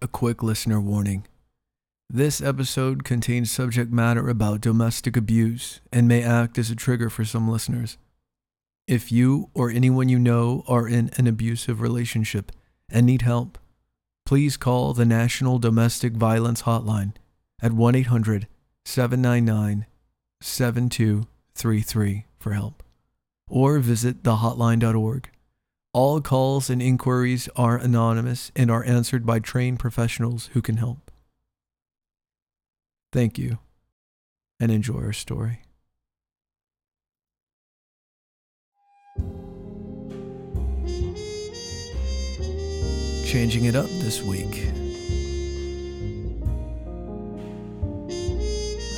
a quick listener warning. This episode contains subject matter about domestic abuse and may act as a trigger for some listeners. If you or anyone you know are in an abusive relationship and need help, please call the National Domestic Violence Hotline at 1 800 799 7233 for help or visit thehotline.org. All calls and inquiries are anonymous and are answered by trained professionals who can help. Thank you and enjoy our story. Changing it up this week.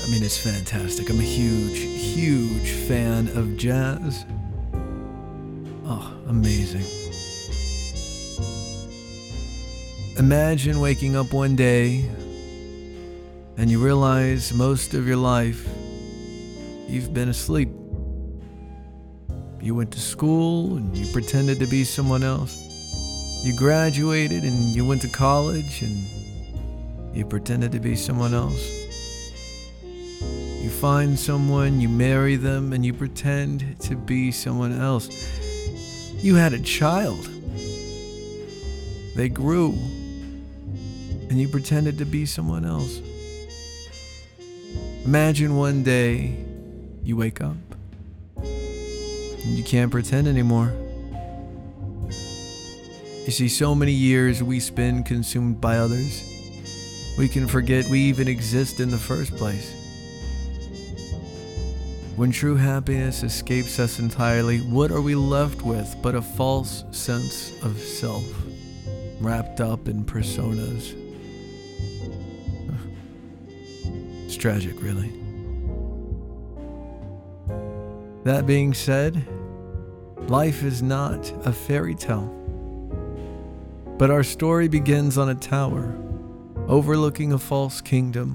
I mean, it's fantastic. I'm a huge, huge fan of jazz. Oh, amazing. Imagine waking up one day and you realize most of your life you've been asleep. You went to school and you pretended to be someone else. You graduated and you went to college and you pretended to be someone else. You find someone, you marry them, and you pretend to be someone else. You had a child. They grew, and you pretended to be someone else. Imagine one day you wake up and you can't pretend anymore. You see, so many years we spend consumed by others, we can forget we even exist in the first place. When true happiness escapes us entirely, what are we left with but a false sense of self, wrapped up in personas? It's tragic, really. That being said, life is not a fairy tale. But our story begins on a tower, overlooking a false kingdom,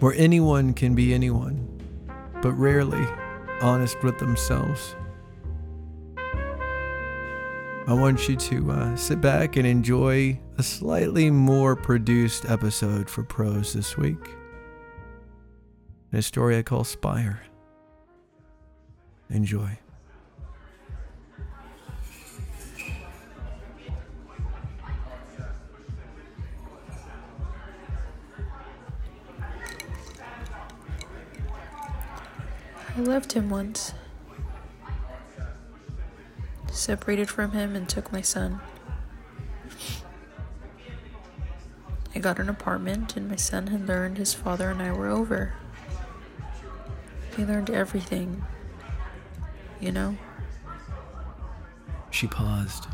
where anyone can be anyone but rarely honest with themselves. I want you to uh, sit back and enjoy a slightly more produced episode for prose this week. A story I call Spire. Enjoy. I loved him once. Separated from him and took my son. I got an apartment, and my son had learned his father and I were over. He learned everything. You know? She paused,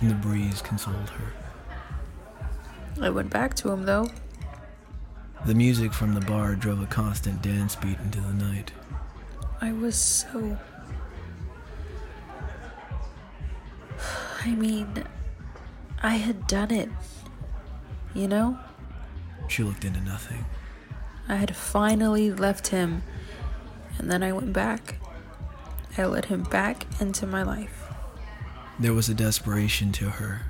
and the breeze consoled her. I went back to him, though. The music from the bar drove a constant dance beat into the night. I was so. I mean, I had done it. You know? She looked into nothing. I had finally left him, and then I went back. I let him back into my life. There was a desperation to her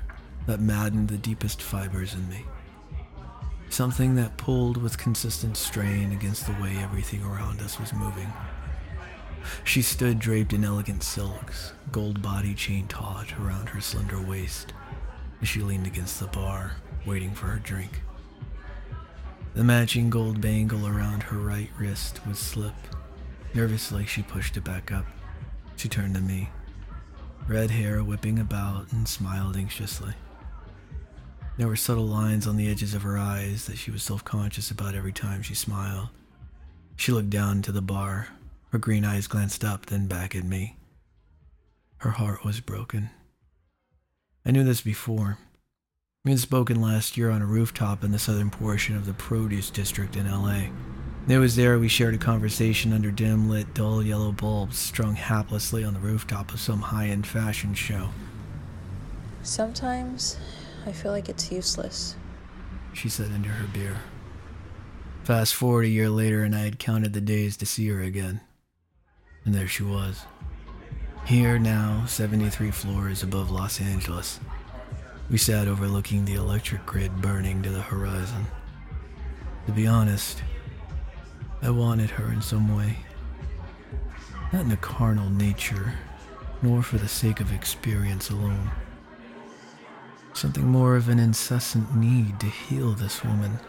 that maddened the deepest fibers in me. Something that pulled with consistent strain against the way everything around us was moving. She stood draped in elegant silks, gold body chain taut around her slender waist, as she leaned against the bar, waiting for her drink. The matching gold bangle around her right wrist would slip. Nervously, she pushed it back up. She turned to me, red hair whipping about, and smiled anxiously. There were subtle lines on the edges of her eyes that she was self conscious about every time she smiled. She looked down into the bar, her green eyes glanced up, then back at me. Her heart was broken. I knew this before. We had spoken last year on a rooftop in the southern portion of the produce district in LA. It was there we shared a conversation under dim lit, dull yellow bulbs strung haplessly on the rooftop of some high end fashion show. Sometimes I feel like it's useless. She said into her beer. Fast forward a year later, and I had counted the days to see her again. And there she was. Here now, 73 floors above Los Angeles. We sat overlooking the electric grid burning to the horizon. To be honest, I wanted her in some way. Not in a carnal nature, nor for the sake of experience alone. Something more of an incessant need to heal this woman,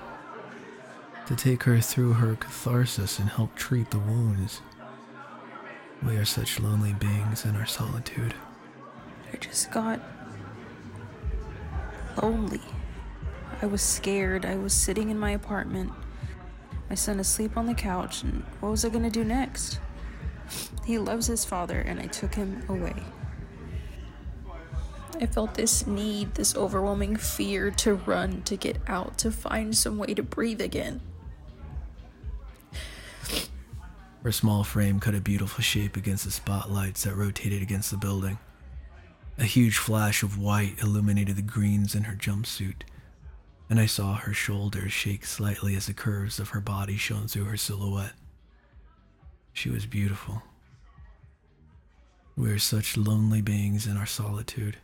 to take her through her catharsis and help treat the wounds. We are such lonely beings in our solitude. I just got lonely. I was scared. I was sitting in my apartment, my son asleep on the couch, and what was I gonna do next? He loves his father, and I took him away. I felt this need, this overwhelming fear to run, to get out, to find some way to breathe again. Her small frame cut a beautiful shape against the spotlights that rotated against the building. A huge flash of white illuminated the greens in her jumpsuit, and I saw her shoulders shake slightly as the curves of her body shone through her silhouette. She was beautiful. We are such lonely beings in our solitude.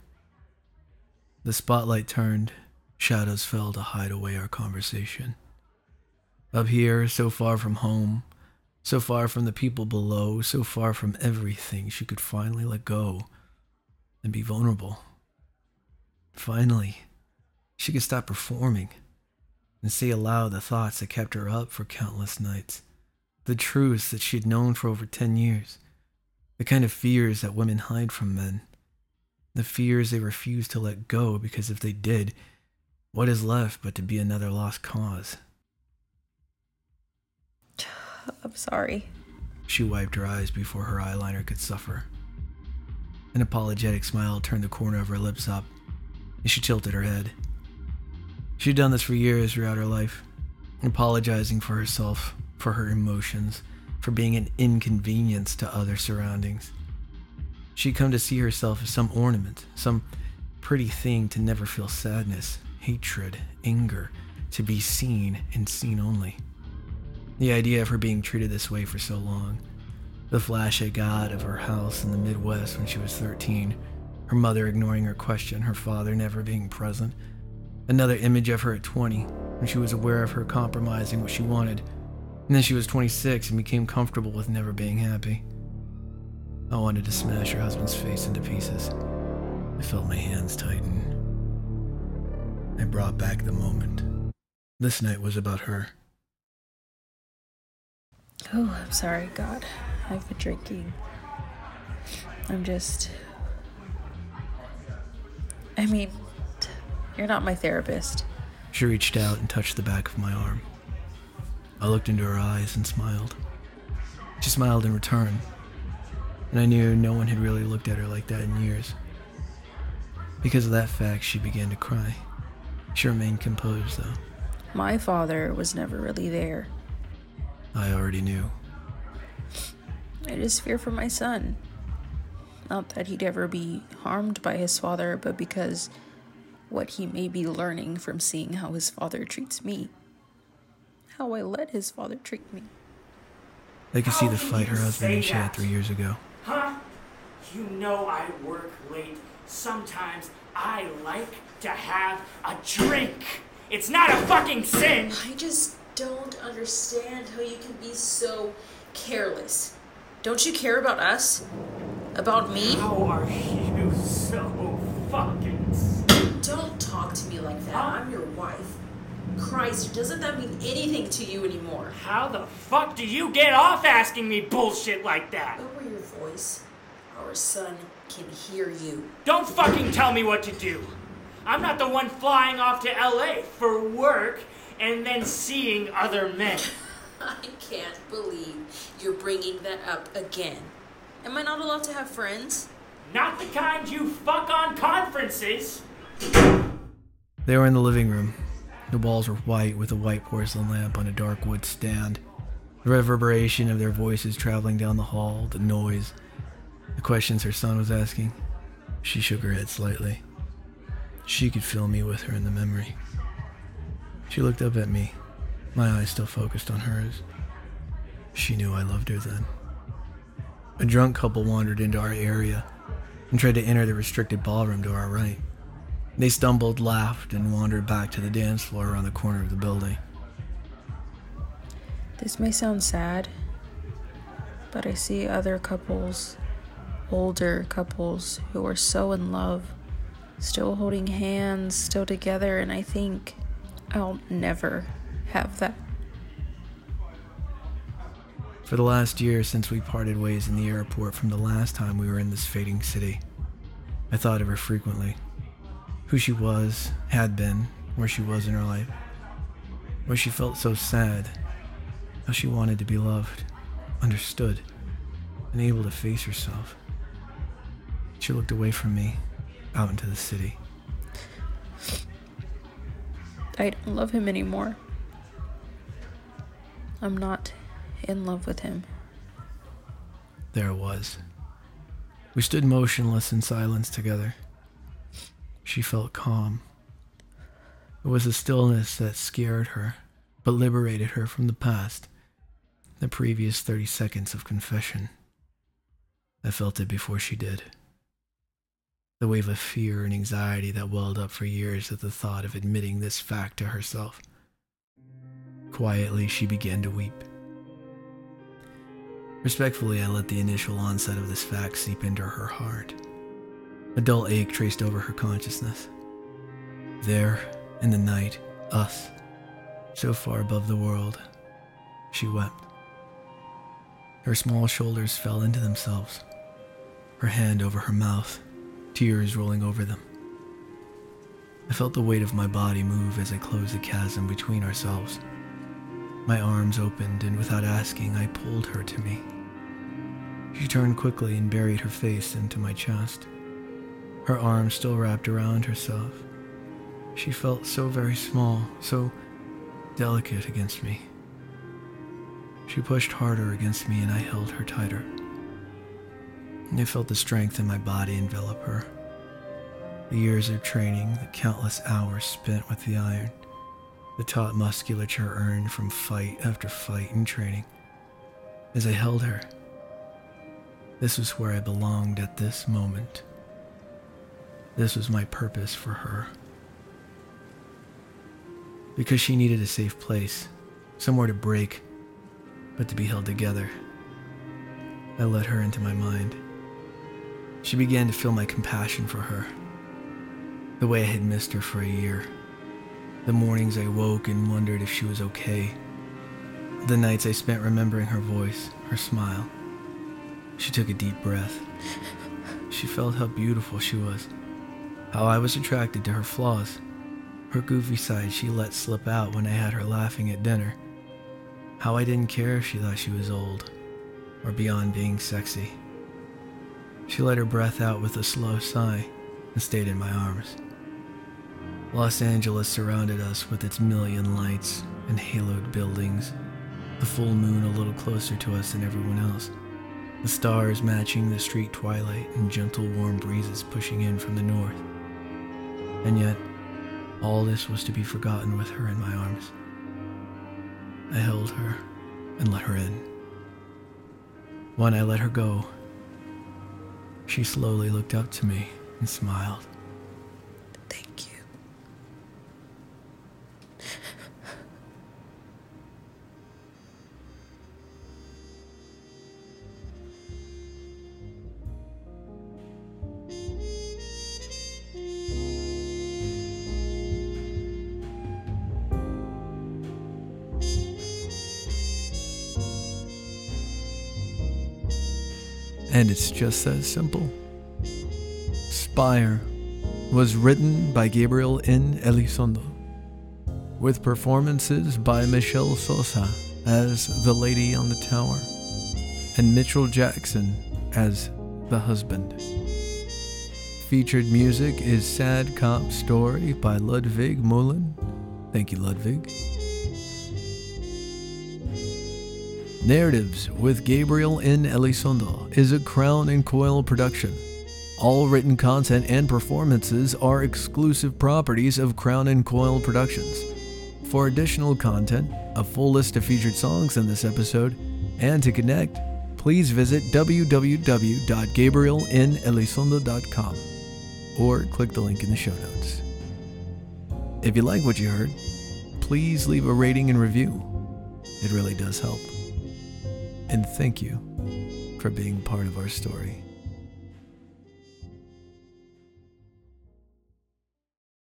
The spotlight turned, shadows fell to hide away our conversation. Up here, so far from home, so far from the people below, so far from everything, she could finally let go and be vulnerable. Finally, she could stop performing and say aloud the thoughts that kept her up for countless nights, the truths that she had known for over 10 years, the kind of fears that women hide from men, the fears they refuse to let go because if they did, what is left but to be another lost cause? I'm sorry. She wiped her eyes before her eyeliner could suffer. An apologetic smile turned the corner of her lips up, and she tilted her head. She'd done this for years throughout her life, apologizing for herself, for her emotions, for being an inconvenience to other surroundings. She'd come to see herself as some ornament, some pretty thing to never feel sadness, hatred, anger, to be seen and seen only. The idea of her being treated this way for so long, the flash I got of her house in the Midwest when she was 13, her mother ignoring her question, her father never being present, another image of her at 20 when she was aware of her compromising what she wanted, and then she was 26 and became comfortable with never being happy. I wanted to smash her husband's face into pieces. I felt my hands tighten. I brought back the moment. This night was about her. Oh, I'm sorry, God. I've been drinking. I'm just. I mean, you're not my therapist. She reached out and touched the back of my arm. I looked into her eyes and smiled. She smiled in return, and I knew no one had really looked at her like that in years. Because of that fact, she began to cry. She remained composed, though. My father was never really there. I already knew. I just fear for my son. Not that he'd ever be harmed by his father, but because what he may be learning from seeing how his father treats me. How I let his father treat me. I could see the fight her husband and she had three years ago. Huh? You know I work late. Sometimes I like to have a drink. It's not a fucking sin. I just don't understand how you can be so careless. Don't you care about us? About me? How are you so fucking stupid? Don't talk to me like that. I'm your wife. Christ, doesn't that mean anything to you anymore? How the fuck do you get off asking me bullshit like that? Lower your voice. Our son can hear you. Don't fucking tell me what to do. I'm not the one flying off to LA for work and then seeing other men. I can't believe you're bringing that up again. Am I not allowed to have friends? Not the kind you fuck on conferences. They were in the living room. The walls were white with a white porcelain lamp on a dark wood stand. The reverberation of their voices traveling down the hall, the noise, the questions her son was asking. She shook her head slightly. She could fill me with her in the memory. She looked up at me, my eyes still focused on hers. She knew I loved her then. A drunk couple wandered into our area and tried to enter the restricted ballroom to our right. They stumbled, laughed, and wandered back to the dance floor around the corner of the building. This may sound sad, but I see other couples, older couples, who are so in love, still holding hands, still together, and I think I'll never have that. For the last year since we parted ways in the airport from the last time we were in this fading city, I thought of her frequently. Who she was, had been, where she was in her life. Where she felt so sad, how she wanted to be loved, understood, and able to face herself. She looked away from me, out into the city. I don't love him anymore. I'm not in love with him. There it was. We stood motionless in silence together. She felt calm. It was a stillness that scared her, but liberated her from the past, the previous 30 seconds of confession. I felt it before she did. The wave of fear and anxiety that welled up for years at the thought of admitting this fact to herself. Quietly, she began to weep. Respectfully, I let the initial onset of this fact seep into her heart. A dull ache traced over her consciousness. There, in the night, us, so far above the world, she wept. Her small shoulders fell into themselves, her hand over her mouth, tears rolling over them. I felt the weight of my body move as I closed the chasm between ourselves. My arms opened, and without asking, I pulled her to me. She turned quickly and buried her face into my chest, her arms still wrapped around herself. She felt so very small, so delicate against me. She pushed harder against me, and I held her tighter. I felt the strength in my body envelop her. The years of training, the countless hours spent with the iron, the taut musculature earned from fight after fight and training. As I held her, this was where I belonged at this moment. This was my purpose for her. Because she needed a safe place, somewhere to break, but to be held together. I let her into my mind. She began to feel my compassion for her, the way I had missed her for a year. The mornings I woke and wondered if she was okay. The nights I spent remembering her voice, her smile. She took a deep breath. She felt how beautiful she was, how I was attracted to her flaws, her goofy side she let slip out when I had her laughing at dinner, how I didn't care if she thought she was old or beyond being sexy. She let her breath out with a slow sigh and stayed in my arms. Los Angeles surrounded us with its million lights and haloed buildings, the full moon a little closer to us than everyone else, the stars matching the street twilight and gentle warm breezes pushing in from the north. And yet, all this was to be forgotten with her in my arms. I held her and let her in. When I let her go, she slowly looked up to me and smiled. And it's just that simple. Spire was written by Gabriel N. Elizondo, with performances by Michelle Sosa as the lady on the tower, and Mitchell Jackson as the husband. Featured music is Sad Cop Story by Ludwig Mullen. Thank you, Ludwig. Narratives with Gabriel N. Elizondo is a Crown and Coil production. All written content and performances are exclusive properties of Crown and Coil Productions. For additional content, a full list of featured songs in this episode, and to connect, please visit www.gabrielnelizondo.com or click the link in the show notes. If you like what you heard, please leave a rating and review. It really does help. And thank you for being part of our story.